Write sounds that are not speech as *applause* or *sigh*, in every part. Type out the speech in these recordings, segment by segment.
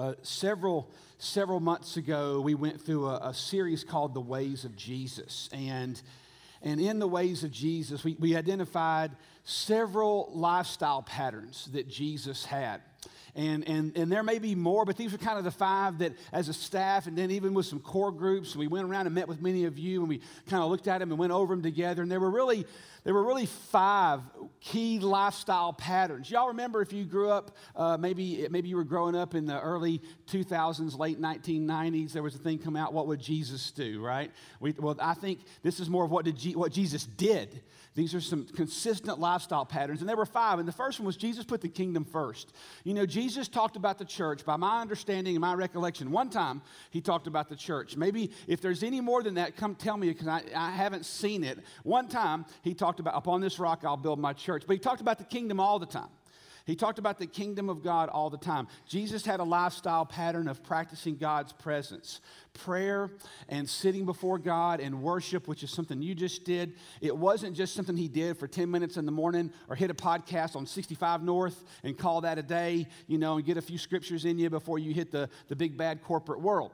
Uh, several several months ago, we went through a, a, series called "The Ways of Jesus," and and in the ways of Jesus, we, we identified several lifestyle patterns that Jesus had. And, and, and there may be more, but these are kind of the five that, as a staff, and then even with some core groups, we went around and met with many of you, and we kind of looked at them and went over them together. And there were really, there were really five key lifestyle patterns. Y'all remember if you grew up, uh, maybe, maybe you were growing up in the early 2000s, late 1990s, there was a thing come out, what would Jesus do, right? We, well, I think this is more of what, did what Jesus did. These are some consistent lifestyle patterns, and there were five. And the first one was Jesus put the kingdom first. You know, Jesus talked about the church, by my understanding and my recollection. One time he talked about the church. Maybe if there's any more than that, come tell me because I, I haven't seen it. One time he talked about, upon this rock I'll build my church. But he talked about the kingdom all the time. He talked about the kingdom of God all the time. Jesus had a lifestyle pattern of practicing God's presence, prayer and sitting before God and worship, which is something you just did. It wasn't just something he did for 10 minutes in the morning or hit a podcast on 65 North and call that a day, you know, and get a few scriptures in you before you hit the, the big bad corporate world.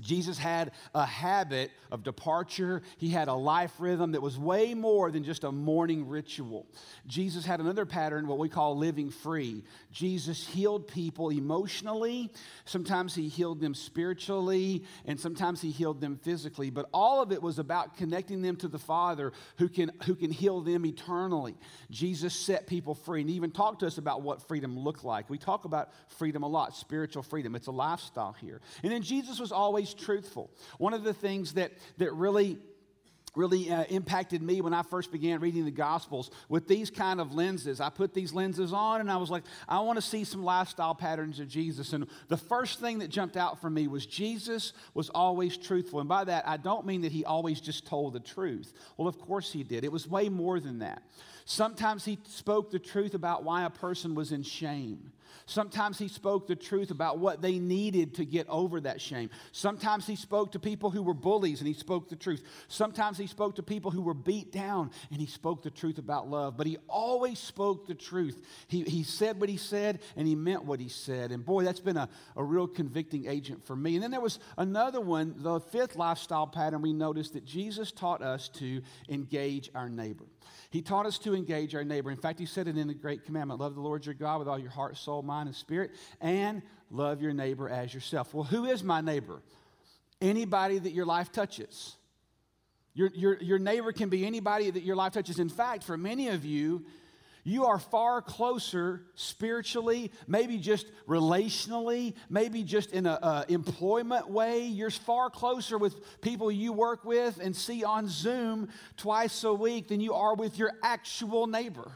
Jesus had a habit of departure. He had a life rhythm that was way more than just a morning ritual. Jesus had another pattern, what we call living free. Jesus healed people emotionally. Sometimes he healed them spiritually, and sometimes he healed them physically. But all of it was about connecting them to the Father who can, who can heal them eternally. Jesus set people free and even talked to us about what freedom looked like. We talk about freedom a lot, spiritual freedom. It's a lifestyle here. And then Jesus was always always truthful. One of the things that, that really really uh, impacted me when I first began reading the Gospels with these kind of lenses. I put these lenses on and I was like, I want to see some lifestyle patterns of Jesus. And the first thing that jumped out for me was Jesus was always truthful. And by that, I don't mean that he always just told the truth. Well, of course he did. It was way more than that. Sometimes he spoke the truth about why a person was in shame. Sometimes he spoke the truth about what they needed to get over that shame. Sometimes he spoke to people who were bullies and he spoke the truth. Sometimes he spoke to people who were beat down and he spoke the truth about love. But he always spoke the truth. He, he said what he said and he meant what he said. And boy, that's been a, a real convicting agent for me. And then there was another one, the fifth lifestyle pattern we noticed that Jesus taught us to engage our neighbor. He taught us to engage our neighbor. In fact, he said it in the great commandment love the Lord your God with all your heart, soul, mind, and spirit, and love your neighbor as yourself. Well, who is my neighbor? Anybody that your life touches. Your, your, your neighbor can be anybody that your life touches. In fact, for many of you, you are far closer spiritually, maybe just relationally, maybe just in an employment way. You're far closer with people you work with and see on Zoom twice a week than you are with your actual neighbor,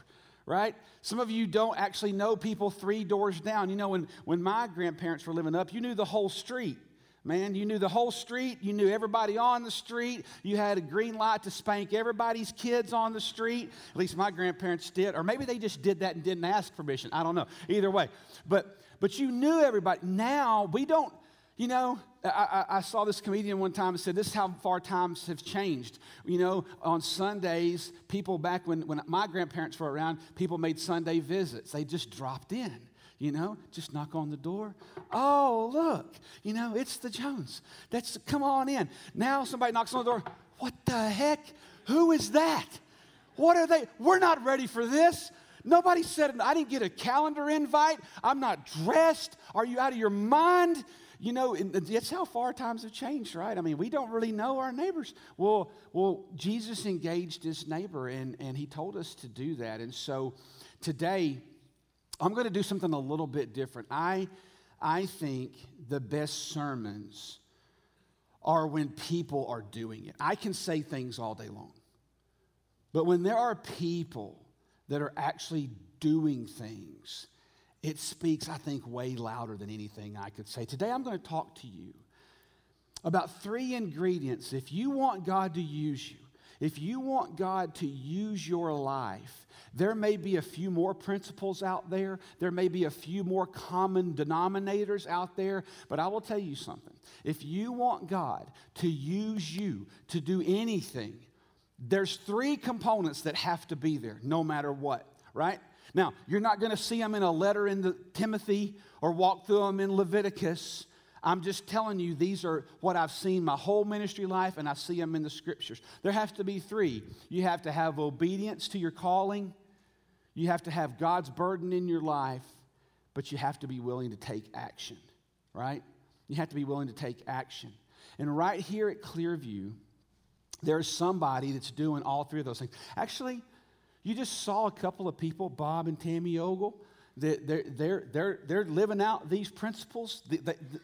right? Some of you don't actually know people three doors down. You know, when, when my grandparents were living up, you knew the whole street. Man, you knew the whole street. You knew everybody on the street. You had a green light to spank everybody's kids on the street. At least my grandparents did. Or maybe they just did that and didn't ask permission. I don't know. Either way. But, but you knew everybody. Now, we don't, you know, I, I, saw this comedian one time and said, This is how far times have changed. You know, on Sundays, people back when, when my grandparents were around, people made Sunday visits. They just dropped in. You know, just knock on the door. Oh, look, you know, it's the Jones. That's come on in. Now somebody knocks on the door. What the heck? Who is that? What are they? We're not ready for this. Nobody said, I didn't get a calendar invite. I'm not dressed. Are you out of your mind? You know, that's how far times have changed, right? I mean, we don't really know our neighbors. Well, well, Jesus engaged his neighbor and, and he told us to do that. And so today, I'm going to do something a little bit different. I, I think the best sermons are when people are doing it. I can say things all day long, but when there are people that are actually doing things, it speaks, I think, way louder than anything I could say. Today, I'm going to talk to you about three ingredients. If you want God to use you, if you want God to use your life, there may be a few more principles out there, there may be a few more common denominators out there, but I will tell you something. If you want God to use you to do anything, there's three components that have to be there no matter what, right? Now, you're not going to see them in a letter in the Timothy or walk through them in Leviticus. I'm just telling you, these are what I've seen my whole ministry life, and I see them in the scriptures. There has to be three. You have to have obedience to your calling, you have to have God's burden in your life, but you have to be willing to take action, right? You have to be willing to take action. And right here at Clearview, there's somebody that's doing all three of those things. Actually, you just saw a couple of people, Bob and Tammy Ogle, they're, they're, they're, they're living out these principles.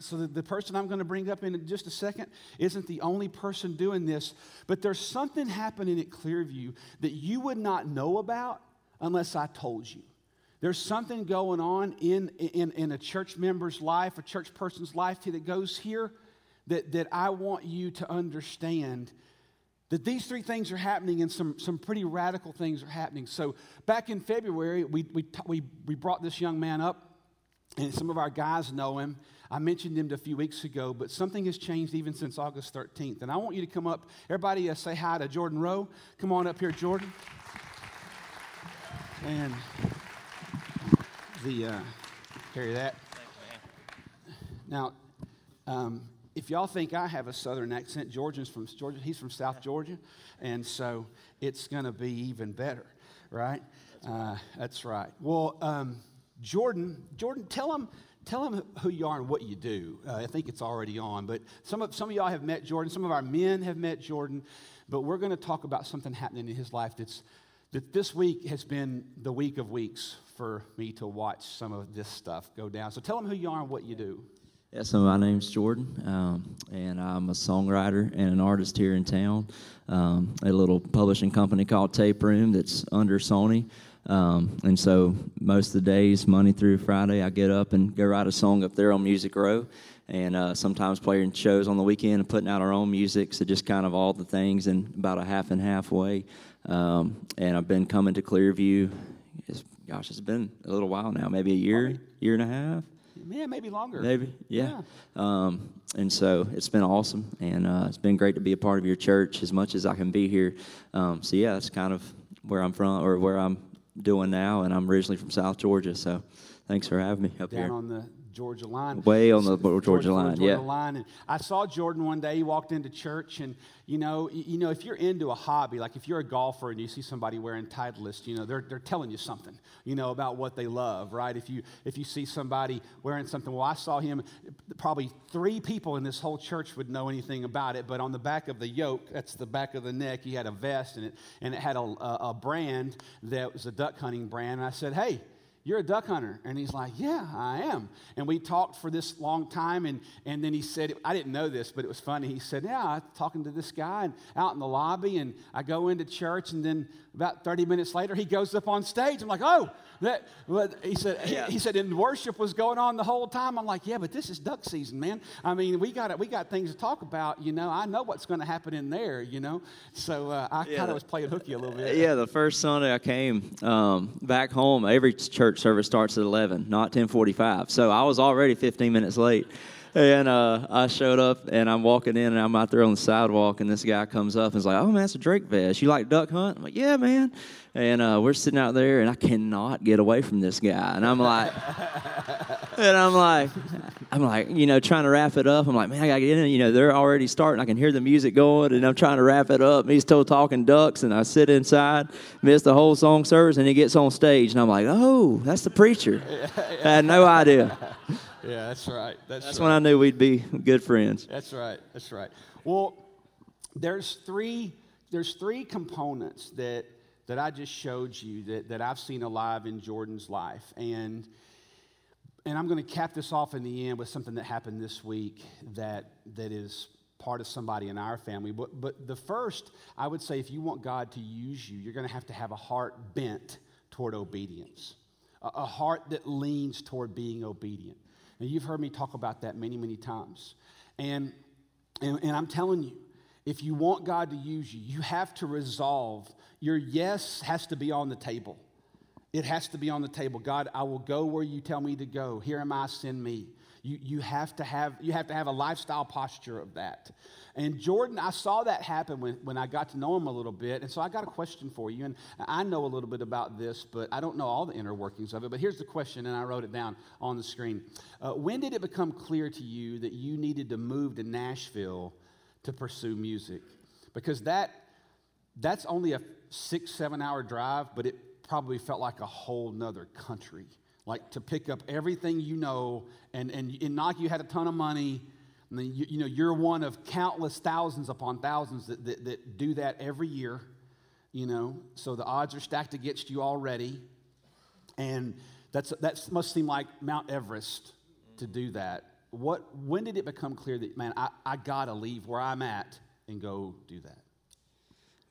So the, the person I'm going to bring up in just a second isn't the only person doing this, but there's something happening at Clearview that you would not know about unless I told you. There's something going on in, in, in a church member's life, a church person's life that goes here that, that I want you to understand that these three things are happening and some, some pretty radical things are happening. So back in February, we, we, we, we brought this young man up, and some of our guys know him. I mentioned him a few weeks ago, but something has changed even since August 13th. And I want you to come up. Everybody uh, say hi to Jordan Rowe. Come on up here, Jordan. And the uh, carry that. Now, um, if y'all think I have a southern accent, Jordan's from Georgia. He's from South Georgia, and so it's going to be even better, right? That's right. Uh, that's right. Well, um, Jordan, Jordan, tell him. Tell them who you are and what you do. Uh, I think it's already on, but some of, some of y'all have met Jordan. Some of our men have met Jordan, but we're going to talk about something happening in his life that's that this week has been the week of weeks for me to watch some of this stuff go down. So tell them who you are and what you do. Yeah, so my name's Jordan, um, and I'm a songwriter and an artist here in town. Um, a little publishing company called Tape Room that's under Sony. Um, and so most of the days, Monday through Friday, I get up and go write a song up there on Music Row, and uh, sometimes playing shows on the weekend and putting out our own music. So just kind of all the things in about a half and half way. Um, and I've been coming to Clearview. It's, gosh, it's been a little while now, maybe a year, year and a half. Yeah, maybe longer. Maybe, yeah. yeah. Um, and so it's been awesome, and uh, it's been great to be a part of your church as much as I can be here. Um, so yeah, that's kind of where I'm from, or where I'm doing now, and I'm originally from South Georgia. So thanks for having me up Down here. on the Georgia line. Way on the Georgia, Georgia line, Georgia yeah. Line. And I saw Jordan one day. He walked into church, and you know, you know, if you're into a hobby, like if you're a golfer and you see somebody wearing Titleist, you know, they're, they're telling you something, you know, about what they love, right? If you if you see somebody wearing something, well, I saw him. Probably three people in this whole church would know anything about it, but on the back of the yoke, that's the back of the neck, he had a vest, and it and it had a, a, a brand that was a duck hunting brand. And I said, hey you're a duck hunter. And he's like, Yeah, I am. And we talked for this long time. And, and then he said, I didn't know this, but it was funny. He said, Yeah, I'm talking to this guy and out in the lobby. And I go into church. And then about 30 minutes later, he goes up on stage. I'm like, Oh, that, he said, yeah. he, he, said, and worship was going on the whole time. I'm like, Yeah, but this is duck season, man. I mean, we got, it, we got things to talk about. You know, I know what's going to happen in there, you know. So uh, I yeah, kind of was playing hooky a little bit. Yeah, the first Sunday I came um, back home, every church church service starts at 11, not 10:45. So I was already 15 minutes late. And uh, I showed up, and I'm walking in, and I'm out there on the sidewalk, and this guy comes up and is like, "Oh man, it's a Drake vest. You like duck hunt?" I'm like, "Yeah, man." And uh, we're sitting out there, and I cannot get away from this guy, and I'm like, *laughs* and I'm like, I'm like, you know, trying to wrap it up. I'm like, man, I gotta get in. You know, they're already starting. I can hear the music going, and I'm trying to wrap it up. And he's still talking ducks, and I sit inside, miss the whole song service, and he gets on stage, and I'm like, oh, that's the preacher. *laughs* I had no idea. Yeah, that's right. That's, that's right. when I knew we'd be good friends. That's right. That's right. Well, there's three there's three components that that I just showed you that, that I've seen alive in Jordan's life. And and I'm going to cap this off in the end with something that happened this week that that is part of somebody in our family. But but the first, I would say if you want God to use you, you're going to have to have a heart bent toward obedience. A, a heart that leans toward being obedient. And you've heard me talk about that many, many times. And, and, and I'm telling you, if you want God to use you, you have to resolve. Your yes has to be on the table. It has to be on the table. God, I will go where you tell me to go. Here am I, send me. You, you, have to have, you have to have a lifestyle posture of that. And Jordan, I saw that happen when, when I got to know him a little bit. And so I got a question for you. And I know a little bit about this, but I don't know all the inner workings of it. But here's the question, and I wrote it down on the screen. Uh, when did it become clear to you that you needed to move to Nashville to pursue music? Because that, that's only a six, seven hour drive, but it probably felt like a whole nother country like to pick up everything you know, and, and in you had a ton of money. And then you, you know, you're one of countless thousands upon thousands that, that, that do that every year, you know, so the odds are stacked against you already. And that's, that must seem like Mount Everest to do that. What, when did it become clear that, man, I, I got to leave where I'm at and go do that?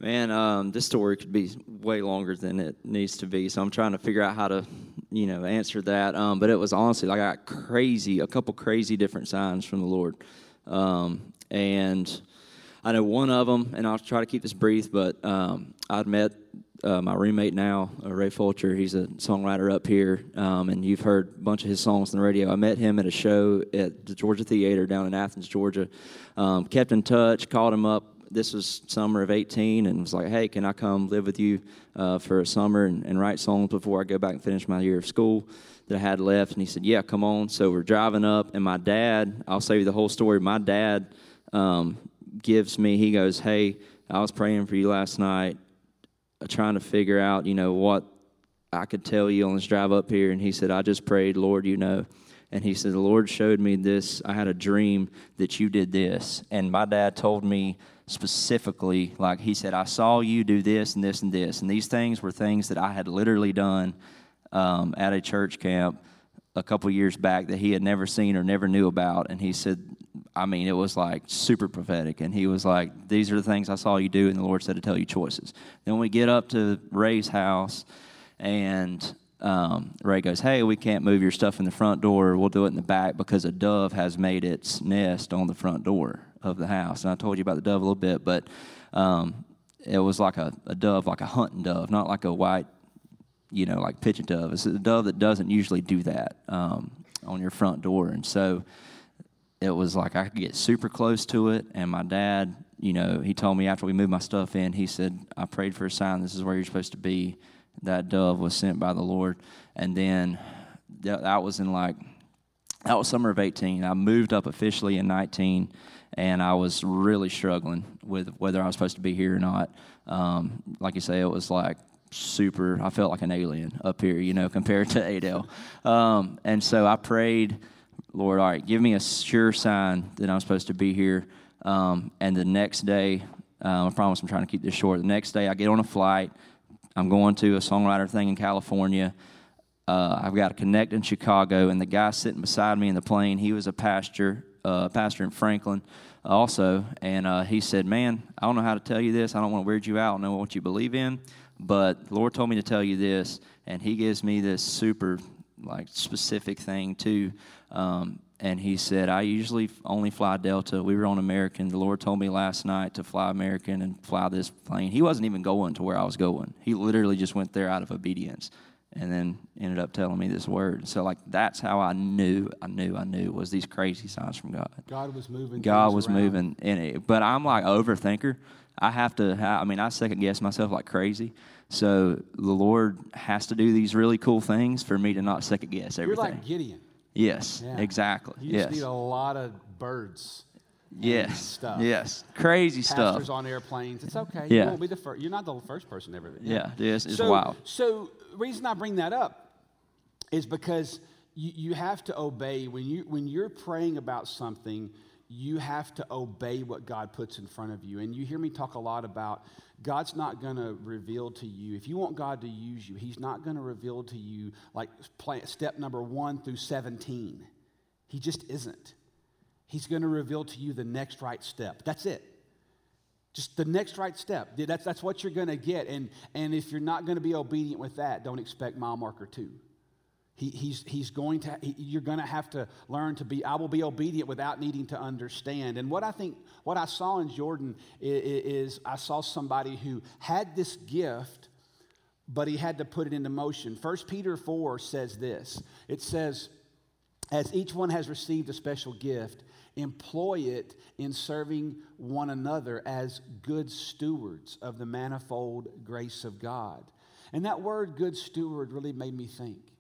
Man, um, this story could be way longer than it needs to be, so I'm trying to figure out how to, you know, answer that. Um, but it was honestly like I got crazy, a couple crazy different signs from the Lord, um, and I know one of them, and I'll try to keep this brief. But um, I'd met uh, my roommate now, uh, Ray Fulcher. He's a songwriter up here, um, and you've heard a bunch of his songs on the radio. I met him at a show at the Georgia Theater down in Athens, Georgia. Um, kept in touch, called him up this was summer of 18 and was like, hey, can I come live with you uh, for a summer and, and, write songs before I go back and finish my year of school that I had left? And he said, yeah, come on. So we're driving up, and my dad, I'll say you the whole story. My dad um, gives me, he goes, hey, I was praying for you last night, uh, trying to figure out, you know, what I could tell you on this drive up here. And he said, I just prayed, Lord, you know. And he said, The Lord showed me this. I had a dream that you did this. And my dad told me specifically, like he said, I saw you do this and this and this. And these things were things that I had literally done um, at a church camp a couple years back that he had never seen or never knew about. And he said, I mean, it was like super prophetic. And he was like, These are the things I saw you do. And the Lord said to tell you choices. Then we get up to Ray's house, and um, Ray goes, Hey, we can't move your stuff in the front door. We'll do it in the back because a dove has made its nest on the front door of the house. And I told you about the dove a little bit, but um, it was like a, a, dove, like a hunting dove, not like a white, you know, like pigeon dove. It's a dove that doesn't usually do that um, on your front door. And so it was like I could get super close to it. And my dad, you know, he told me after we moved my stuff in, he said, I prayed for a sign. This is where you're supposed to be. That dove was sent by the Lord. And then that was in like, that was summer of 18. I moved up officially in 19 and I was really struggling with whether I was supposed to be here or not. Um, like you say, it was like super. I felt like an alien up here, you know, *laughs* compared to Adel. Um, and so I prayed, Lord, all right, give me a sure sign that I'm supposed to be here. Um, and the next day, uh, I promise I'm trying to keep this short. The next day, I get on a flight. I'm going to a songwriter thing in California. Uh, I've got a connect in Chicago, and the guy sitting beside me in the plane, he was a pastor uh, pastor in Franklin also, and uh, he said, "Man, I don't know how to tell you this. I don't want to weird you out. I don't know what you believe in, but the Lord told me to tell you this." And he gives me this super like specific thing too. Um, and he said, I usually only fly Delta. We were on American. The Lord told me last night to fly American and fly this plane. He wasn't even going to where I was going. He literally just went there out of obedience and then ended up telling me this word. So like that's how I knew, I knew, I knew was these crazy signs from God. God was moving. God was around. moving in it, but I'm like overthinker. I have to. I mean, I second guess myself like crazy. So the Lord has to do these really cool things for me to not second guess everything. You're like Gideon. Yes, yeah. exactly. You yes. just need a lot of birds. Yes. Stuff. Yes. Crazy Pastors stuff. on airplanes. It's okay. Yeah. You won't be the first. You're not the first person ever. Yeah. yeah it's, it's so, wild. So reason I bring that up is because you, you have to obey when you when you're praying about something. You have to obey what God puts in front of you. And you hear me talk a lot about God's not going to reveal to you. If you want God to use you, He's not going to reveal to you like step number one through 17. He just isn't. He's going to reveal to you the next right step. That's it. Just the next right step. That's, that's what you're going to get. And, and if you're not going to be obedient with that, don't expect mile marker two. He, he's, he's going to, he, you're going to have to learn to be, I will be obedient without needing to understand. And what I think, what I saw in Jordan is, is I saw somebody who had this gift, but he had to put it into motion. First Peter 4 says this it says, as each one has received a special gift, employ it in serving one another as good stewards of the manifold grace of God. And that word, good steward, really made me think.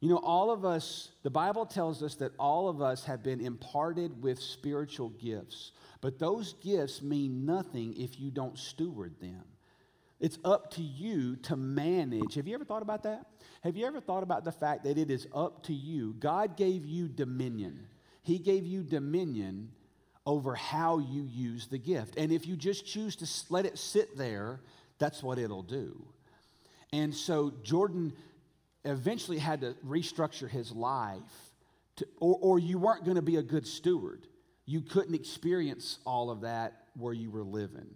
You know, all of us, the Bible tells us that all of us have been imparted with spiritual gifts, but those gifts mean nothing if you don't steward them. It's up to you to manage. Have you ever thought about that? Have you ever thought about the fact that it is up to you? God gave you dominion. He gave you dominion over how you use the gift. And if you just choose to let it sit there, that's what it'll do. And so Jordan eventually had to restructure his life, to, or, or you weren't going to be a good steward. You couldn't experience all of that where you were living.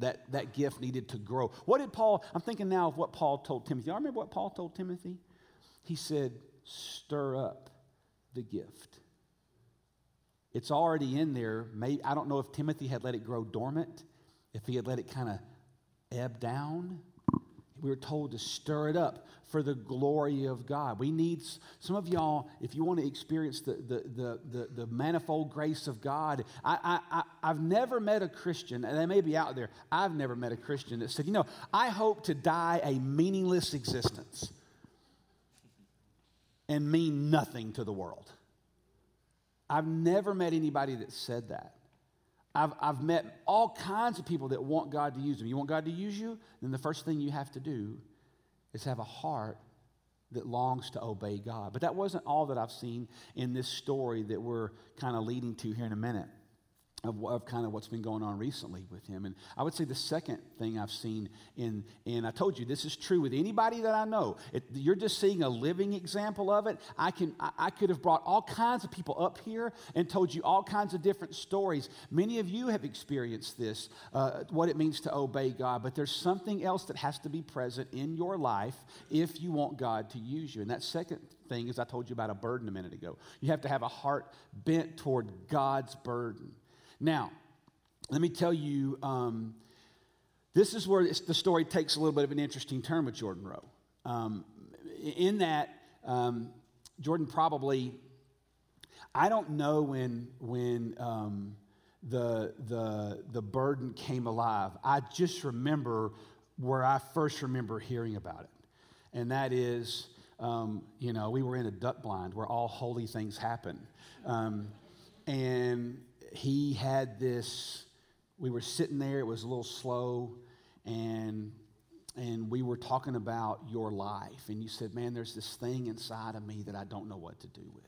That, that gift needed to grow. What did Paul, I'm thinking now of what Paul told Timothy. I remember what Paul told Timothy? He said, stir up the gift. It's already in there. Maybe, I don't know if Timothy had let it grow dormant, if he had let it kind of ebb down. We were told to stir it up for the glory of God. We need some of y'all, if you want to experience the, the, the, the, the manifold grace of God. I, I, I, have never met a Christian, and they may be out there, I've never met a Christian that said, you know, I hope to die a meaningless existence and mean nothing to the world. I've never met anybody that said that. I've, I've met all kinds of people that want God to use them. You want God to use you? Then the first thing you have to do is have a heart that longs to obey God. But that wasn't all that I've seen in this story that we're kind of leading to here in a minute of, of kind of what's been going on recently with him. And I would say the second thing I've seen in, and I told you this is true with anybody that I know. It, you're just seeing a living example of it. I, can, I, I could have brought all kinds of people up here and told you all kinds of different stories. Many of you have experienced this, uh, what it means to obey God, but there's something else that has to be present in your life if you want God to use you. And that second thing is I told you about a burden a minute ago. You have to have a heart bent toward God's burden. Now, let me tell you, um, this is where the story takes a little bit of an interesting turn with Jordan Rowe. Um, in that, um, Jordan probably, I don't know when, when um, the, the, the burden came alive. I just remember where I first remember hearing about it. And that is, um, you know, we were in a duck blind where all holy things happen. Um, and he had this, we were sitting there, it was a little slow, and and we were talking about your life, and you said, Man, there's this thing inside of me that I don't know what to do with.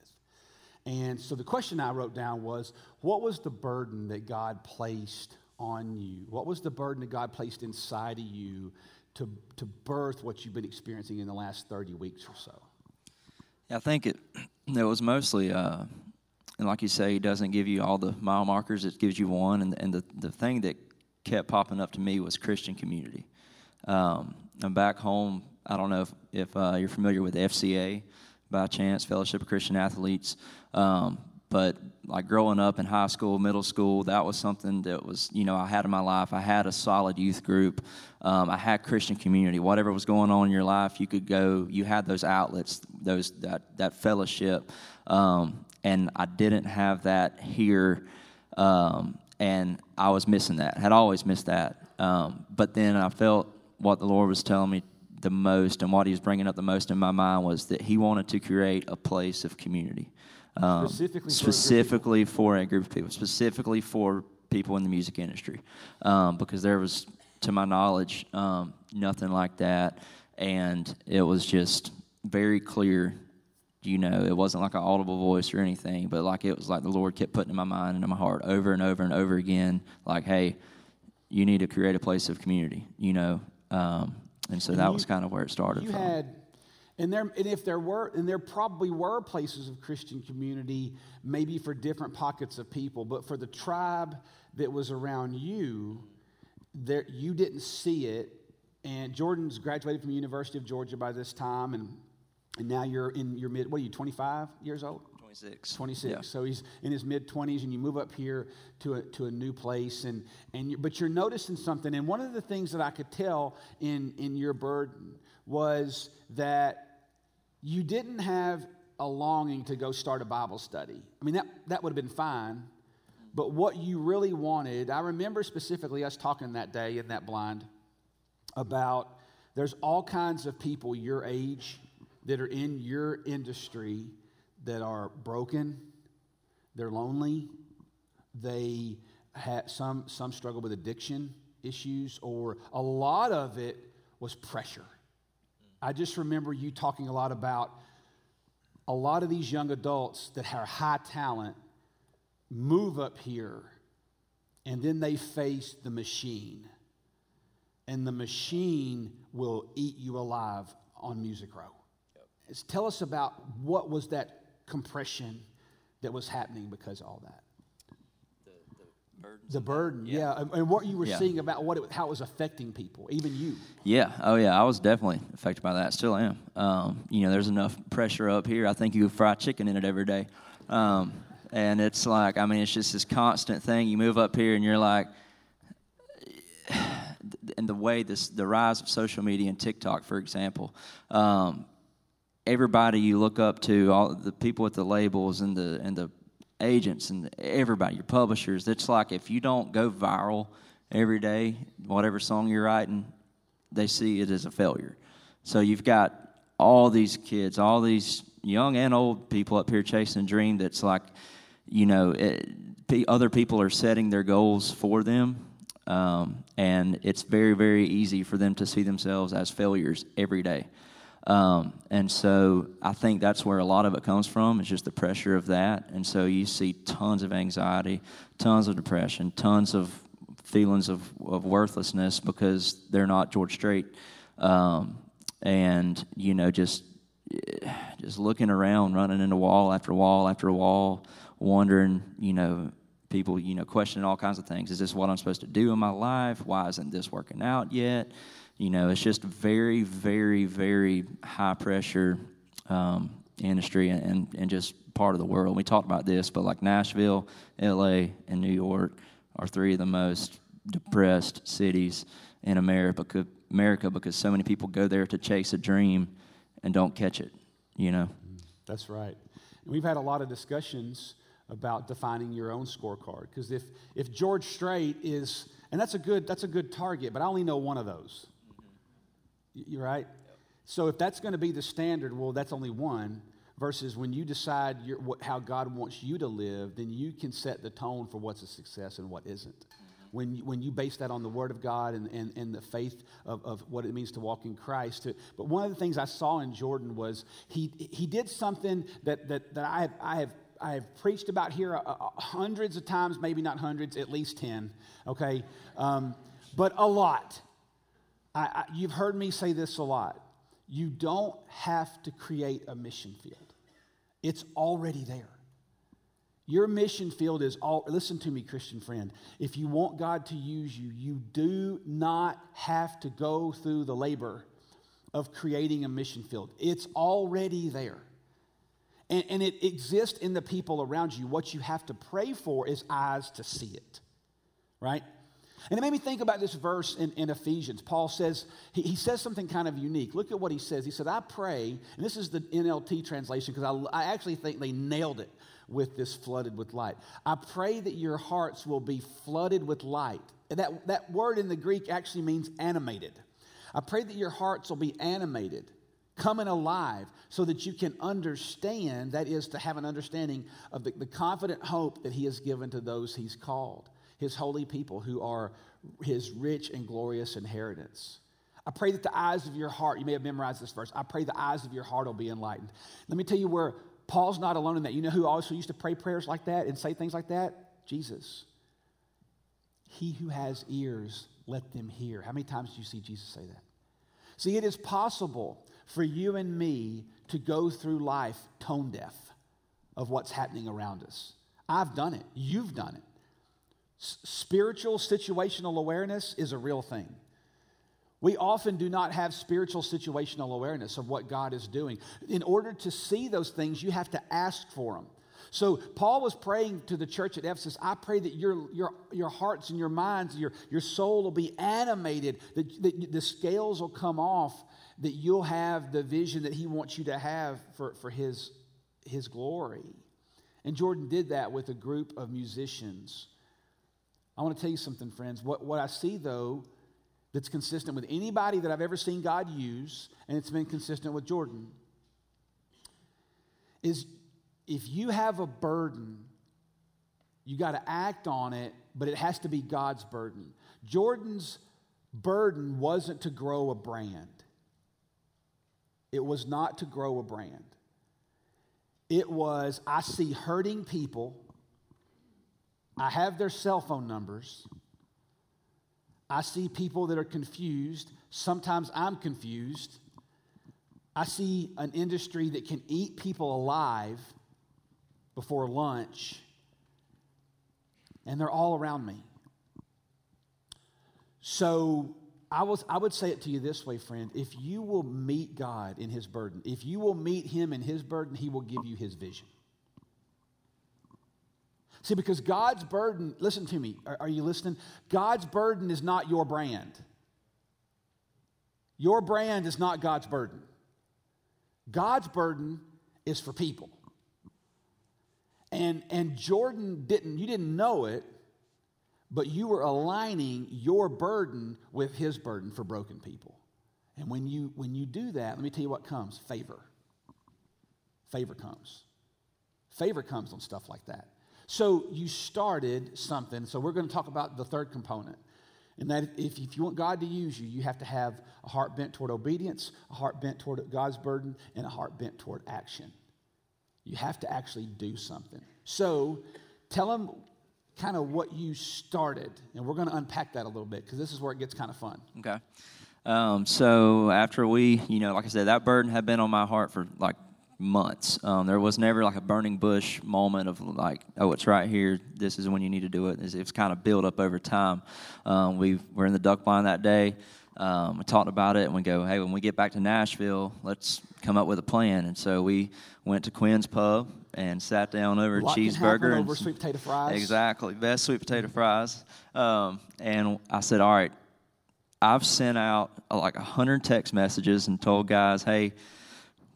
And so the question I wrote down was, What was the burden that God placed on you? What was the burden that God placed inside of you to, to birth what you've been experiencing in the last 30 weeks or so? Yeah, I think it, *clears throat* it was mostly uh, and like you say, it doesn't give you all the mile markers, it gives you one. And, and the, the thing that kept popping up to me was Christian community. Um, back home. I don't know if, if uh, you're familiar with FCA by chance, Fellowship of Christian Athletes. Um, but like growing up in high school, middle school, that was something that was, you know, I had in my life. I had a solid youth group. Um, I had Christian community. Whatever was going on in your life, you could go. You had those outlets, those that that fellowship. Um, and I didn't have that here, um, and I was missing that. Had always missed that, um, but then I felt what the Lord was telling me the most, and what He was bringing up the most in my mind was that He wanted to create a place of community, um, specifically, specifically for, a group of people, specifically for people in the music industry, um, because there was, to my knowledge, um, nothing like that, and it was just very clear you know, it wasn't like an audible voice or anything, but like it was like the Lord kept putting in my mind and in my heart over and over and over again, like, hey, you need to create a place of community, you know. Um, and so and that you, was kind of where it started. You from. had, and there, and if there were, and there probably were places of Christian community, maybe for different pockets of people, but for the tribe that was around you, there you didn't see it. And Jordan's graduated from the University of Georgia by this time, and and now you're in your mid, what are you, 25 years old? 26. 26. Yeah. So he's in his mid 20s, and you move up here to a, to a new place. And, and you, but you're noticing something. And one of the things that I could tell in, in your burden was that you didn't have a longing to go start a Bible study. I mean, that, that would have been fine. But what you really wanted, I remember specifically us talking that day in that blind about there's all kinds of people your age that are in your industry that are broken, they're lonely, they had some some struggle with addiction issues or a lot of it was pressure. Mm. I just remember you talking a lot about a lot of these young adults that have high talent move up here and then they face the machine. And the machine will eat you alive on Music Row. Yep. Tell us about what was that compression that was happening because of all that. The, burden, yeah. yeah. And, and, what you were yeah. seeing about what it, how it was affecting people, even you. Yeah, oh yeah, I was definitely affected by that. Still am. Um, you know, there's enough pressure up here. I think you fry chicken in it every day. Um, and it's like, I mean, it's just this constant thing. You move up here and you're like, *sighs* and the way this, the rise of social media and TikTok, for example, um, everybody you look up to, all the people with the labels and the and the agents and everybody, your publishers, it's like if you don't go viral every day, whatever song you're writing, they see it as a failure. So you've got all these kids, all these young and old people up here chasing a dream that's like you know, it, other people are setting their goals for them, um, and it's very, very easy for them to see themselves as failures every day. Um, and so I think that's where a lot of it comes from. It's just the pressure of that. And so you see tons of anxiety, tons of depression, tons of feelings of, of worthlessness because they're not George Strait. Um, and, you know, just just looking around, running into wall after wall after wall, wondering, you know, people, you know, questioning all kinds of things. Is this what I'm supposed to do in my life? Why isn't this working out yet? You know, it's just very, very, very high pressure um, industry and, and just part of the world. We talked about this, but like Nashville, LA, and New York are three of the most depressed cities in America, America because so many people go there to chase a dream and don't catch it, you know? That's right. We've had a lot of discussions about defining your own scorecard. Because if, if George Strait is, and that's a good that's a good target, but I only know one of those. You're right. Yep. So if that's going to be the standard, well, that's only one. Versus when you decide your, what, how God wants you to live, then you can set the tone for what's a success and what isn't. Mm-hmm. When, you, when you base that on the Word of God and, and, and the faith of, of what it means to walk in Christ. But one of the things I saw in Jordan was he, he did something that, that, that I, have, I have I have preached about here uh, uh, hundreds of times, maybe not hundreds, at least 10, okay? Um, but a lot. I, I, you've heard me say this a lot. You don't have to create a mission field, it's already there. Your mission field is all, listen to me, Christian friend. If you want God to use you, you do not have to go through the labor of creating a mission field. It's already there. And, and it exists in the people around you. What you have to pray for is eyes to see it, right? And it made me think about this verse in, in Ephesians. Paul says, he, he, says something kind of unique. Look at what he says. He said, I pray, and this is the NLT translation because I, I actually think they nailed it with this flooded with light. I pray that your hearts will be flooded with light. That, that word in the Greek actually means animated. I pray that your hearts will be animated coming alive so that you can understand, that is, to have an understanding of the, the confident hope that He has given to those He's called, His holy people who are His rich and glorious inheritance. I pray that the eyes of your heart, you may have memorized this verse, I pray the eyes of your heart will be enlightened. Let me tell you where Paul's not alone in that. You know who also used to pray prayers like that and say things like that? Jesus. He who has ears, let them hear. How many times do you see Jesus say that? See, it is possible for you and me to go through life tone deaf of what's happening around us. I've done it. You've done it. Spiritual situational awareness is a real thing. We often do not have spiritual situational awareness of what God is doing. In order to see those things, you have to ask for them. So Paul was praying to the church at Ephesus, I pray that your, your, your hearts and your minds, your, your soul will be animated, that, that the scales will come off, that you'll have the vision that he wants you to have for, for his his glory. And Jordan did that with a group of musicians. I want to tell you something, friends. What, what I see, though, that's consistent with anybody that I've ever seen God use, and it's been consistent with Jordan, is if you have a burden, you got to act on it, but it has to be God's burden. Jordan's burden wasn't to grow a brand, it was not to grow a brand. It was, I see hurting people. I have their cell phone numbers. I see people that are confused. Sometimes I'm confused. I see an industry that can eat people alive before lunch, and they're all around me. So I, was, I would say it to you this way, friend. If you will meet God in his burden, if you will meet him in his burden, he will give you his vision. See, because God's burden, listen to me, are, are you listening? God's burden is not your brand. Your brand is not God's burden. God's burden is for people. And, and Jordan didn't, you didn't know it, but you were aligning your burden with his burden for broken people. And when you when you do that, let me tell you what comes favor. Favor comes. Favor comes on stuff like that. So you started something. So we're going to talk about the third component. And that if, if you want God to use you, you have to have a heart bent toward obedience, a heart bent toward God's burden, and a heart bent toward action. You have to actually do something. So tell them kind of what you started, and we're going to unpack that a little bit because this is where it gets kind of fun. Okay. Um, so after we, you know, like I said, that burden had been on my heart for like months. Um, there was never like a burning bush moment of like, oh, it's right here. This is when you need to do it. It's, it's kind of built up over time. Um, we were in the duck blind that day. Um, we talked about it and we go, hey, when we get back to Nashville, let's come up with a plan. And so we went to Quinn's Pub and sat down over a cheeseburger and sweet potato fries. Exactly, best sweet potato fries. Um, and I said, all right, I've sent out like a hundred text messages and told guys, hey,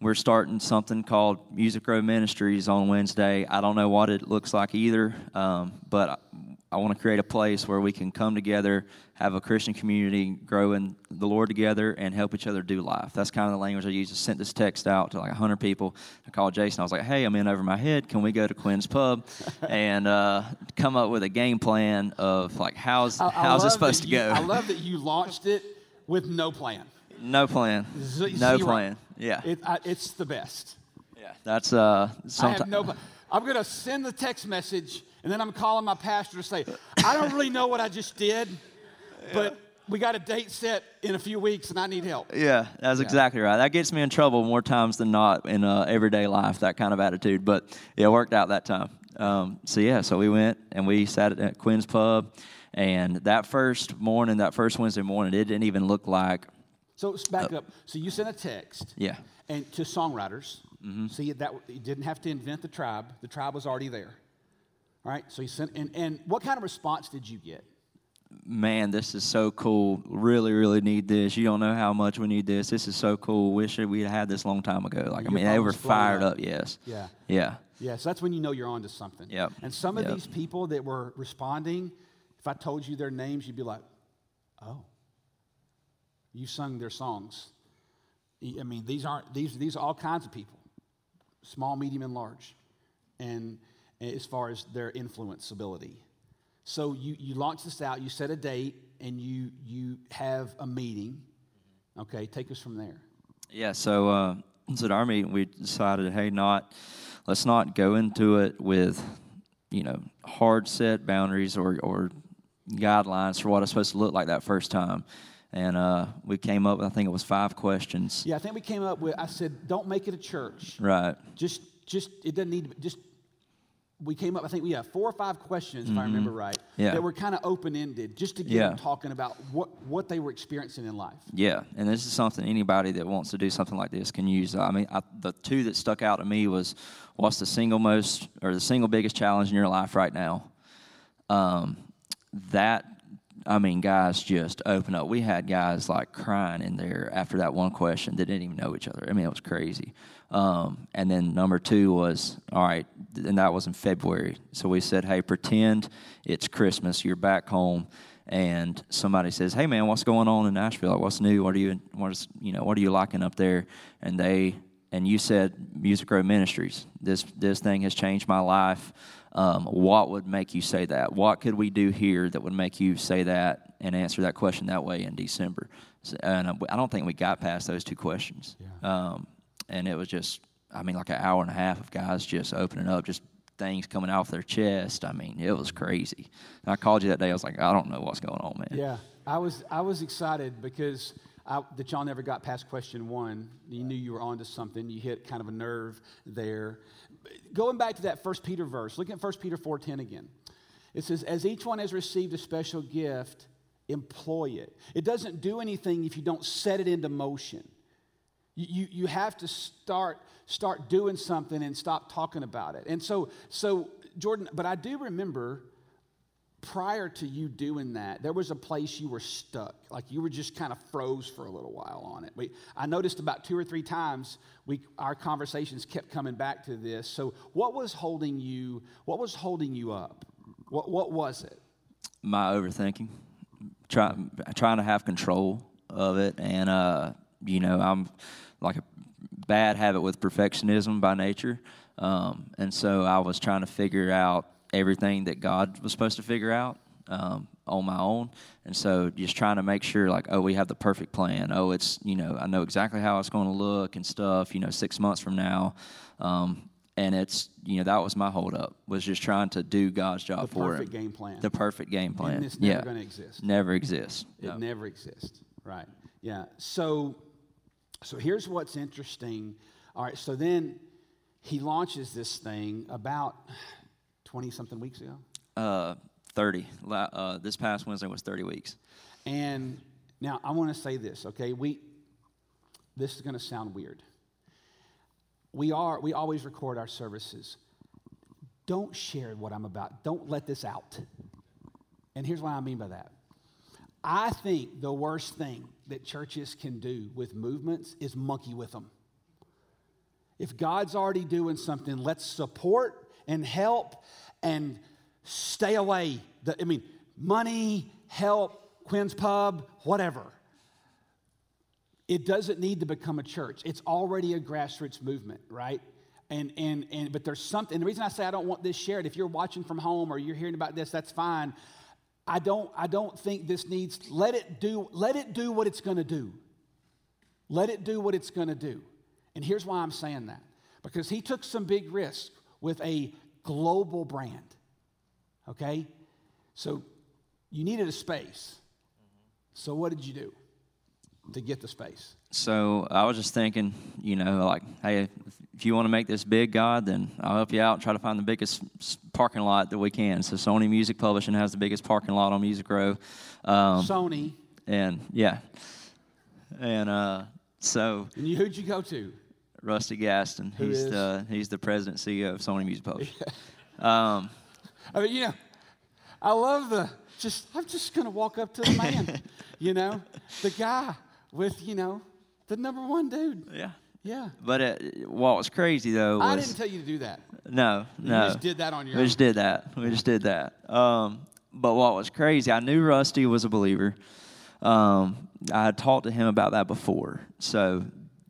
we're starting something called Music Row Ministries on Wednesday. I don't know what it looks like either, um, but I want to create a place where we can come together, have a Christian community, grow in the Lord together, and help each other do life. That's kind of the language I used. I sent this text out to like 100 people. I called Jason. I was like, hey, I'm in over my head. Can we go to Quinn's Pub *laughs* and uh, come up with a game plan of like how's, I, how's I it supposed to go? I love that you launched it with no plan. No plan. Z- no zero. plan. Yeah. It, I, it's the best. Yeah. That's uh. I have no. I'm gonna send the text message and then I'm calling my pastor to say, I don't really know what I just did, but we got a date set in a few weeks and I need help. Yeah, that's yeah. exactly right. That gets me in trouble more times than not in uh, everyday life, that kind of attitude. But yeah, it worked out that time. Um, so yeah, so we went and we sat at Quinn's Pub. And that first morning, that first Wednesday morning, it didn't even look like. So back uh, up. So you sent a text. Yeah. And to songwriters. Mm-hmm. See that you didn't have to invent the tribe. The tribe was already there. All right, so you sent, and, and what kind of response did you get? Man, this is so cool. Really, really need this. You don't know how much we need this. This is so cool. Wish we had had this a long time ago. Like, Your I mean, they were fired up. up. Yes. Yeah. Yeah. Yeah. So that's when you know you're onto something. Yeah. And some of yep. these people that were responding, if I told you their names, you'd be like, "Oh, you sung their songs." I mean, these aren't these these are all kinds of people, small, medium, and large, and as far as their influence ability. So you, you launch this out, you set a date, and you, you have a meeting. Okay, take us from there. Yeah, so, uh, at our meeting, we decided, hey, not let's not go into it with, you know, hard set boundaries or, or guidelines for what it's supposed to look like that first time. And uh, we came up with, I think it was five questions. Yeah, I think we came up with, I said, don't make it a church. Right. Just, just, it doesn't need to, Be, just we came up, I think we have four or five questions, mm-hmm. if I remember mm-hmm. right, yeah. that were kind of open ended, just to get yeah. them talking about what, what they were experiencing in life. Yeah, and this is something anybody that wants to do something like this can use. I mean, I, the two that stuck out to me was what's the single most or the single biggest challenge in your life right now? Um, that I mean, guys just open up. We had guys like crying in there after that one question They didn't even know each other. I mean, it was crazy. Um, and then number two was, all right, and that was in February. So we said, hey, pretend it's Christmas, you're back home, and somebody says, hey, man, what's going on in Nashville? What's new? What are you, what is, you know, what are you liking up there? And they, and you said Music Row Ministries. This, this thing has changed my life. Um, what would make you say that? What could we do here that would make you say that and answer that question that way in December? So, and I don't think we got past those two questions. Yeah. Um, and it was just, I mean, like an hour and a half of guys just opening up, just things coming off their chest. I mean, it was crazy. And I called you that day. I was like, I don't know what's going on, man. Yeah, I was I was excited because I, that y'all never got past question one. You knew you were onto something. You hit kind of a nerve there. Going back to that First Peter verse, look at First Peter four ten again. It says, "As each one has received a special gift, employ it." It doesn't do anything if you don't set it into motion. You, you, you have to start, start doing something and stop talking about it. And so, so, Jordan, but I do remember prior to you doing that, there was a place you were stuck. Like you were just kind of froze for a little while on it. We, I noticed about two or three times we, our conversations kept coming back to this. So, what was holding you? What was holding you up? What, what was it? My overthinking, Try, trying to have control of it, and uh, you know, I'm like a bad habit with perfectionism by nature. Um, and so I was trying to figure out everything that God was supposed to figure out um, on my own. And so just trying to make sure, like, oh, we have the perfect plan. Oh, it's, you know, I know exactly how it's going to look and stuff, you know, six months from now. Um, and it's, you know, that was my holdup, was just trying to do God's job the for him. The perfect game plan. The perfect game plan. And it's never yeah. going to exist. Never exists. It no. never exists. Right. Yeah. So so here's what's interesting. All right, so then he launches this thing about 20 something weeks ago? Uh, 30. Uh, this past Wednesday was 30 weeks. And now I want to say this, okay? We, this is going to sound weird. We are, we always record our services. Don't share what I'm about. Don't let this out. And here's what I mean by that. I think the worst thing that churches can do with movements is monkey with them. If God's already doing something, let's support and help and stay away. I mean, money, help, Quinn's Pub, whatever. It doesn't need to become a church. It's already a grassroots movement, right? And, and, and but there's something, the reason I say I don't want this shared, if you're watching from home or you're hearing about this, that's fine. I don't, I don't think this needs, let it do, let it do what it's going to do. Let it do what it's going to do. And here's why I'm saying that. Because he took some big risks with a global brand. Okay? So you needed a space. So what did you do to get the space? So I was just thinking, you know, like, hey, if you want to make this big, God, then I'll help you out and try to find the biggest parking lot that we can. So Sony Music Publishing has the biggest parking lot on Music Row. Um, Sony. And yeah, and uh, so. And you, who'd you go to? Rusty Gaston. Who he's is? the he's the president CEO of Sony Music Publishing. *laughs* um, I mean, yeah, I love the just. I'm just gonna walk up to the man, *laughs* you know, the guy with you know the number one dude. Yeah. Yeah. But it, what was crazy though was I didn't tell you to do that. No, no. You just did that on your. We own. just did that. We just did that. Um, but what was crazy, I knew Rusty was a believer. Um, I had talked to him about that before, so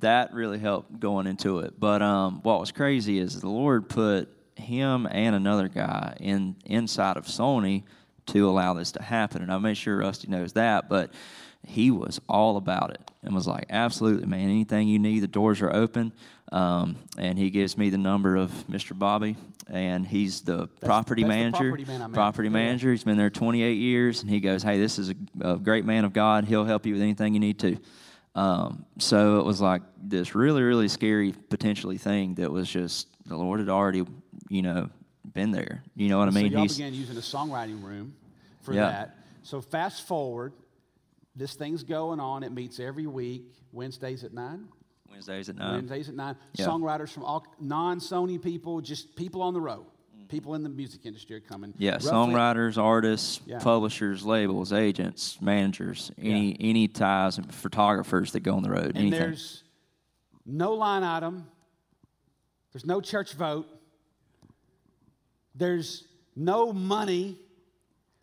that really helped going into it. But um, what was crazy is the Lord put him and another guy in inside of Sony to allow this to happen, and I made sure Rusty knows that. But he was all about it and was like, absolutely, man, anything you need, the doors are open. Um, and he gives me the number of Mr. Bobby, and he's the that's, property that's manager. The property, man property manager. He's been there 28 years, and he goes, hey, this is a, a, great man of God. He'll help you with anything you need to. Um, so it was like this really, really scary, potentially thing that was just the Lord had already, you know, been there. You know what I mean? So y'all he's, began using the songwriting room for yeah. that. So fast forward, this thing's going on. It meets every week, Wednesdays at 9. Wednesdays at 9. Wednesdays at 9. Yeah. Songwriters from all non Sony people, just people on the road. Mm. People in the music industry are coming. Yeah, Roughly, songwriters, artists, yeah. publishers, labels, agents, managers, any yeah. any ties and photographers that go on the road. And anything. there's no line item, There's no church vote. There's no money.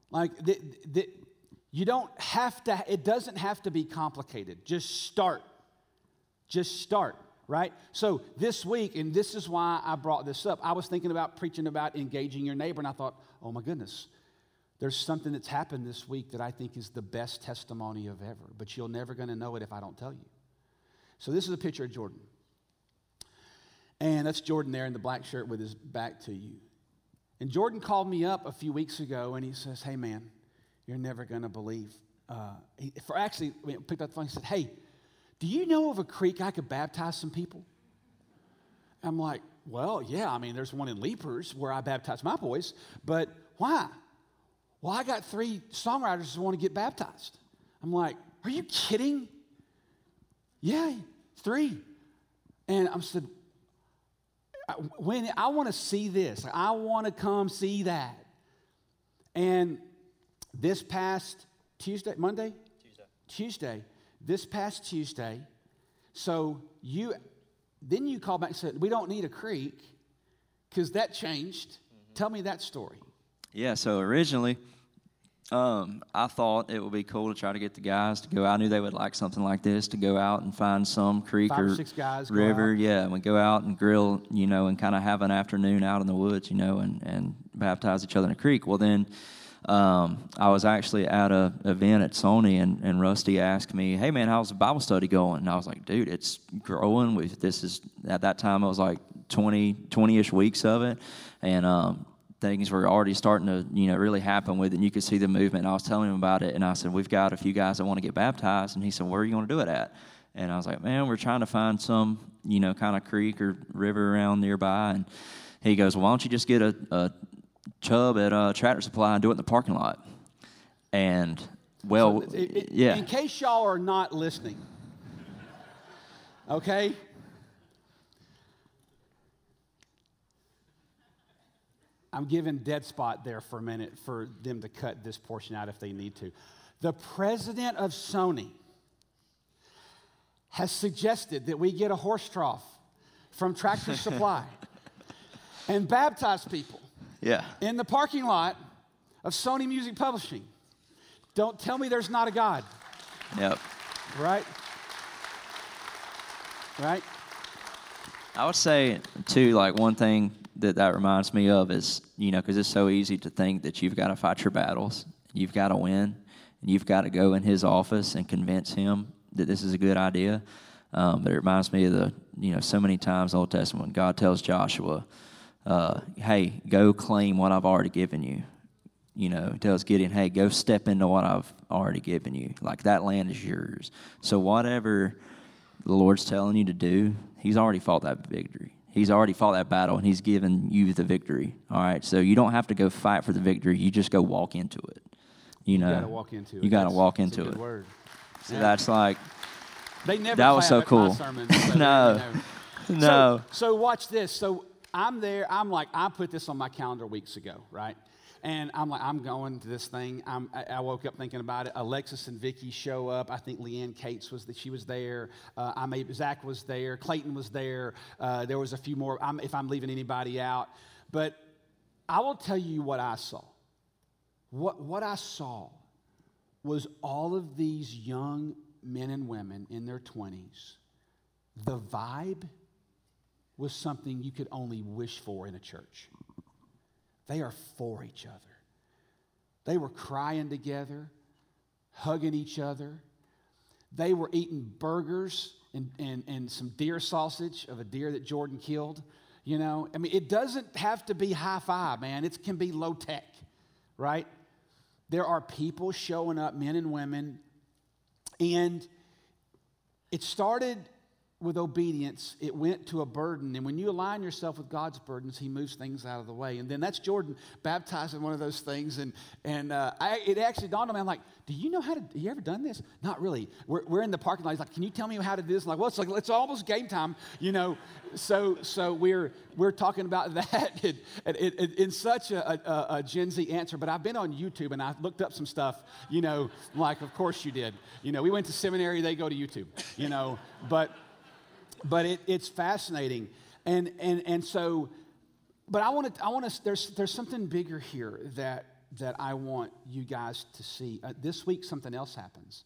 Like, the, the, you don't have to, it doesn't have to be complicated. Just start. Just start, right? So this week, and this is why I brought this up, I was thinking about preaching about engaging your neighbor, and I thought, oh my goodness, there's something that's happened this week that I think is the best testimony of ever, but you're never going to know it if I don't tell you. So this is a picture of Jordan. And that's Jordan there in the black shirt with his back to you. And Jordan called me up a few weeks ago and he says, Hey, man, you're never going to believe. Uh, he, for actually, mean, picked up the phone. He said, Hey, do you know of a creek I could baptize some people? I'm like, Well, yeah. I mean, there's one in Leipers where I baptize my boys, but why? Well, I got three songwriters who want to get baptized. I'm like, Are you kidding? Yeah, three. And I'm said, when I want to see this, I want to come see that. And this past Tuesday, Monday? Tuesday. Tuesday. This past Tuesday. So you, then you called back and said, we don't need a creek because that changed. Mm-hmm. Tell me that story. Yeah, so originally, um, I thought it would be cool to try to get the guys to go out. I knew they would like something like this to go out and find some creek Five or, or six guys river. Yeah, and we go out and grill, you know, and kind of have an afternoon out in the woods, you know, and, and baptize each other in a creek. Well, then um, I was actually at a event at Sony, and, and Rusty asked me, "Hey, man, how's the Bible study going?" And I was like, "Dude, it's growing. We, this is at that time it was like 20 20ish weeks of it, and um, things were already starting to you know really happen with it and you could see the movement and i was telling him about it and i said we've got a few guys that want to get baptized and he said where are you going to do it at and i was like man we're trying to find some you know kind of creek or river around nearby and he goes well, why don't you just get a, a chub at a tractor supply and do it in the parking lot. And well so it, it, yeah. in case y'all are not listening okay? I'm giving dead spot there for a minute for them to cut this portion out if they need to. The president of Sony has suggested that we get a horse trough from Tractor *laughs* Supply and baptize people yeah. in the parking lot of Sony Music Publishing. Don't tell me there's not a God. Yep. Right? Right? I would say, too, like one thing that that reminds me of is, you know, because it's so easy to think that you've got to fight your battles, you've got to win, and you've got to go in his office and convince him that this is a good idea. Um, but it reminds me of the, you know, so many times Old Testament when God tells Joshua, uh, hey, go claim what I've already given you. You know, tells Gideon, hey, go step into what I've already given you. Like that land is yours. So whatever the Lord's telling you to do, He's already fought that victory. He's already fought that battle and he's given you the victory. All right. So you don't have to go fight for the victory. You just go walk into it. You know, you gotta walk into it. You gotta walk into it. Word. So yeah. that's like, they never that was so cool. So *laughs* no, no. So, so watch this. So I'm there. I'm like, I put this on my calendar weeks ago, right? And I'm like, I'm going to this thing. I'm, I woke up thinking about it. Alexis and Vicky show up. I think Leanne Cates was that she was there. Uh, I may, Zach was there. Clayton was there. Uh, there was a few more. I'm, if I'm leaving anybody out, but I will tell you what I saw. What what I saw was all of these young men and women in their 20s. The vibe was something you could only wish for in a church. They are for each other. They were crying together, hugging each other. They were eating burgers and, and, and some deer sausage of a deer that Jordan killed. You know, I mean, it doesn't have to be high five, man. It can be low tech, right? There are people showing up, men and women, and it started with obedience, it went to a burden. And when you align yourself with God's burdens, He moves things out of the way. And then that's Jordan baptized in one of those things. And, and uh, I, it actually dawned on me, I'm like, do you know how to, you ever done this? Not really. We're, we're in the parking lot. He's like, can you tell me how to do this? I'm like, well, it's like, it's almost game time, you know. So, so we're, we're talking about *laughs* that in, in, in such a, a, a, Gen Z answer. But I've been on YouTube and I looked up some stuff, you know, like, of course you did. You know, we went to seminary, they go to YouTube, you know. But, but it, it's fascinating. And, and, and so, but I want to, I want to, there's, there's something bigger here that, that I want you guys to see. Uh, this week, something else happens.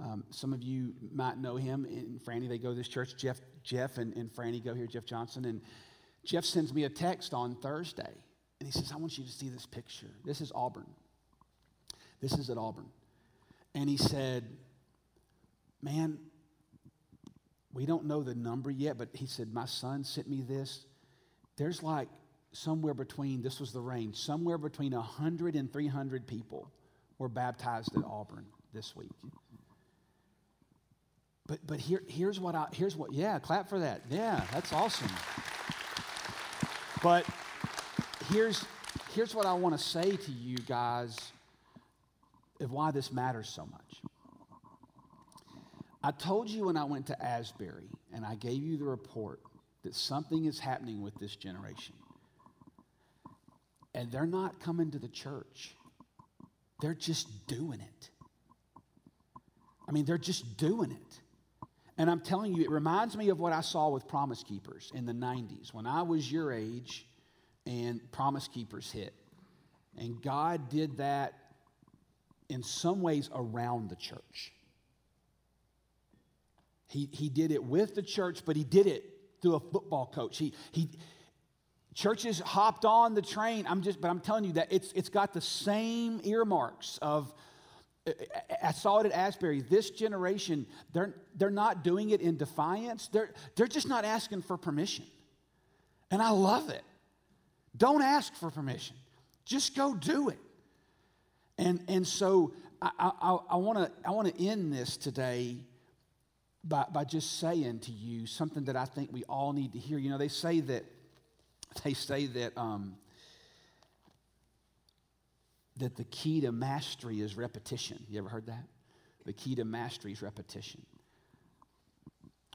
Um, some of you might know him and Franny. They go to this church. Jeff, Jeff and, and Franny go here. Jeff Johnson and Jeff sends me a text on Thursday, and he says, "I want you to see this picture. This is Auburn. This is at Auburn." And he said, "Man, we don't know the number yet, but he said my son sent me this. There's like somewhere between this was the range, somewhere between 100 and 300 people were baptized at Auburn this week." But, but here, here's what I, here's what, yeah, clap for that. Yeah, that's awesome. But here's, here's what I want to say to you guys of why this matters so much. I told you when I went to Asbury and I gave you the report that something is happening with this generation. And they're not coming to the church, they're just doing it. I mean, they're just doing it. And I'm telling you, it reminds me of what I saw with Promise Keepers in the 90s when I was your age and Promise Keepers hit. And God did that in some ways around the church. He, he did it with the church, but he did it through a football coach. He, he, churches hopped on the train. I'm just, but I'm telling you that it's, it's got the same earmarks of I saw it at Asbury. This generation, they're, they're not doing it in defiance. They're, they're just not asking for permission. And I love it. Don't ask for permission. Just go do it. And, and so I, I, I want to I wanna end this today by, by just saying to you something that I think we all need to hear. You know, they say that, they say that, um, that the key to mastery is repetition. You ever heard that? The key to mastery is repetition.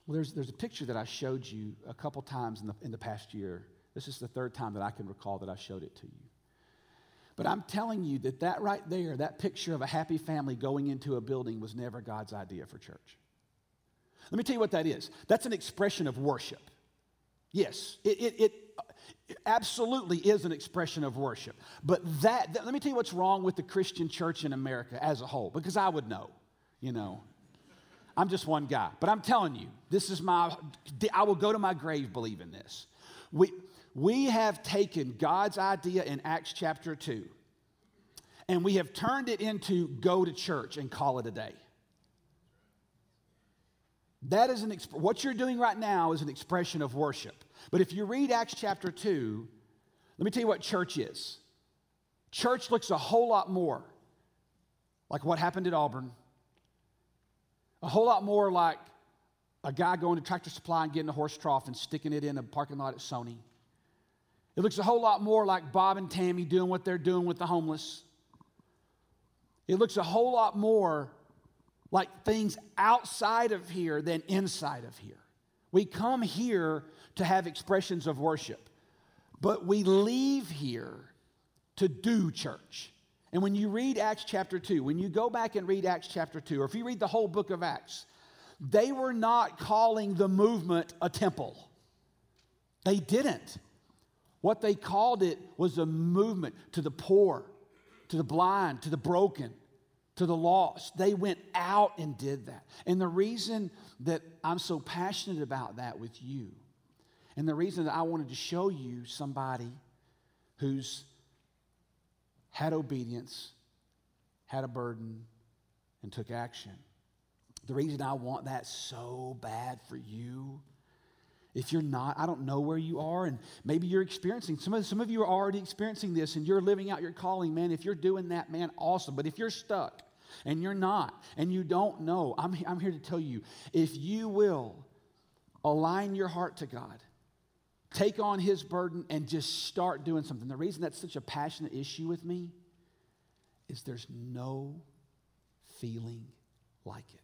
Well, there's, there's a picture that I showed you a couple times in the, in the past year. This is the third time that I can recall that I showed it to you. But I'm telling you that that right there, that picture of a happy family going into a building was never God's idea for church. Let me tell you what that is. That's an expression of worship. Yes, it, it, it absolutely is an expression of worship. But that, that, let me tell you what's wrong with the Christian church in America as a whole, because I would know, you know. I'm just one guy. But I'm telling you, this is my, I will go to my grave believing this. We, we have taken God's idea in Acts chapter 2 and we have turned it into go to church and call it a day. That is an what you're doing right now is an expression of worship. But if you read Acts chapter 2, let me tell you what church is. Church looks a whole lot more like what happened at Auburn, a whole lot more like a guy going to Tractor Supply and getting a horse trough and sticking it in a parking lot at Sony. It looks a whole lot more like Bob and Tammy doing what they're doing with the homeless. It looks a whole lot more like things outside of here than inside of here. We come here to have expressions of worship, but we leave here to do church. And when you read Acts chapter 2, when you go back and read Acts chapter 2, or if you read the whole book of Acts, they were not calling the movement a temple. They didn't. What they called it was a movement to the poor, to the blind, to the broken, to the lost. They went out and did that. And the reason that I'm so passionate about that with you, and the reason that I wanted to show you somebody who's had obedience, had a burden, and took action. The reason I want that so bad for you if you're not, I don't know where you are, and maybe you're experiencing, some of, some of you are already experiencing this and you're living out your calling, man. If you're doing that, man, awesome. But if you're stuck and you're not, and you don't know, I'm, I'm here to tell you if you will align your heart to God, take on His burden, and just start doing something. The reason that's such a passionate issue with me is there's no feeling like it.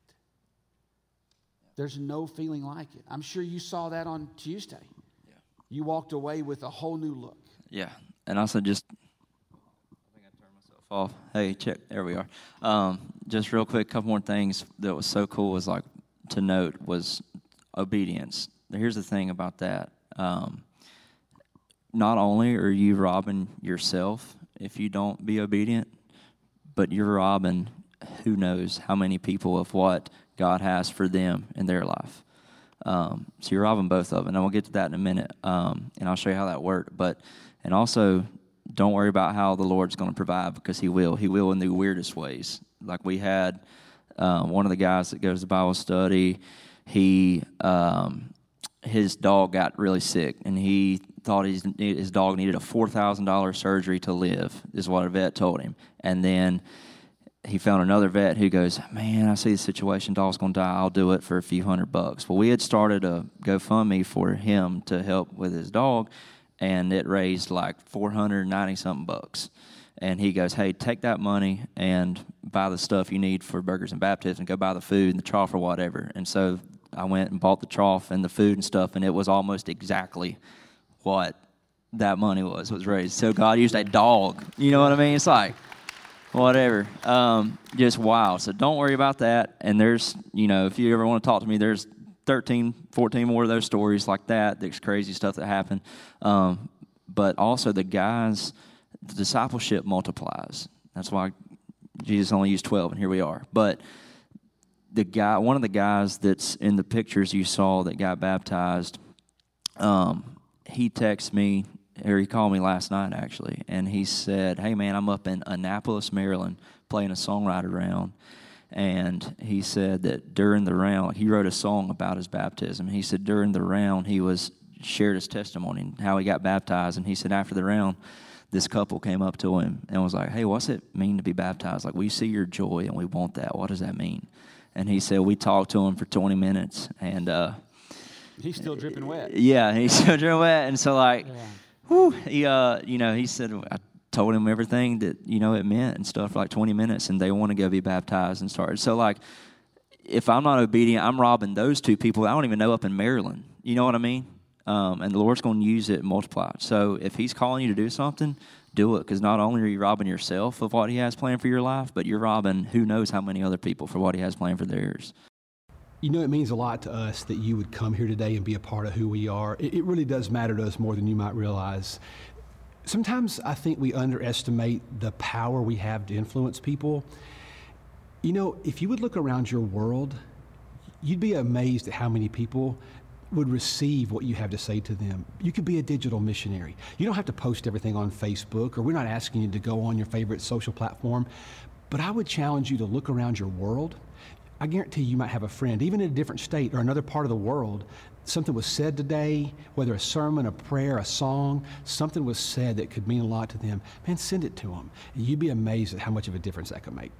There's no feeling like it. I'm sure you saw that on Tuesday. Yeah. You walked away with a whole new look. Yeah. And also just I think I turned myself off. Hey, check. There we are. Um, just real quick, a couple more things that was so cool was like to note was obedience. Here's the thing about that. Um, not only are you robbing yourself if you don't be obedient, but you're robbing who knows how many people of what God has for them in their life. Um, so you're robbing both of them, and we'll get to that in a minute, um, and I'll show you how that worked. But and also, don't worry about how the Lord's going to provide because He will. He will in the weirdest ways. Like we had um, one of the guys that goes to Bible study. He um, his dog got really sick, and he thought his his dog needed a four thousand dollars surgery to live. Is what a vet told him, and then he found another vet who goes, Man, I see the situation, dog's gonna die, I'll do it for a few hundred bucks. Well, we had started a GoFundMe for him to help with his dog, and it raised like 490 something bucks. And he goes, Hey, take that money and buy the stuff you need for burgers and baptism, go buy the food and the trough or whatever. And so I went and bought the trough and the food and stuff, and it was almost exactly what that money was was raised. So God used a dog. You know what I mean? It's like whatever. Um, just wow. So don't worry about that. And there's, you know, if you ever want to talk to me, there's 13, 14 more of those stories like that. There's crazy stuff that happened. Um, but also the guys, the discipleship multiplies. That's why Jesus only used 12, and here we are. But the guy, one of the guys that's in the pictures you saw that got baptized, um, he texts me or he called me last night actually, and he said, "Hey man, I'm up in Annapolis, Maryland, playing a songwriter round." And he said that during the round, he wrote a song about his baptism. He said during the round, he was shared his testimony and how he got baptized. And he said after the round, this couple came up to him and was like, "Hey, what's it mean to be baptized? Like we see your joy and we want that. What does that mean?" And he said we talked to him for 20 minutes, and uh, he's still dripping wet. Yeah, he's *laughs* still dripping wet, and so like. Yeah whew, he, uh, you know, he said, I told him everything that, you know, it meant and stuff like 20 minutes and they want to go be baptized and start. So, like, if I'm not obedient, I'm robbing those two people I don't even know up in Maryland. You know what I mean? Um, and the Lord's going to use it and multiply. So if He's calling you to do something, do it because not only are you robbing yourself of what He has planned for your life, but you're robbing who knows how many other people for what He has planned for theirs. You know, it means a lot to us that you would come here today and be a part of who we are. It, it, really does matter to us more than you might realize. Sometimes I think we underestimate the power we have to influence people. You know, if you would look around your world, you'd be amazed at how many people would receive what you have to say to them. You could be a digital missionary. You don't have to post everything on Facebook, or we're not asking you to go on your favorite social platform. But I would challenge you to look around your world I guarantee you might have a friend, even in a different state or another part of the world. Something was said today, whether a sermon, a prayer, a song, something was said that could mean a lot to them. Man, send it to them. And you'd be amazed at how much of a difference that could make.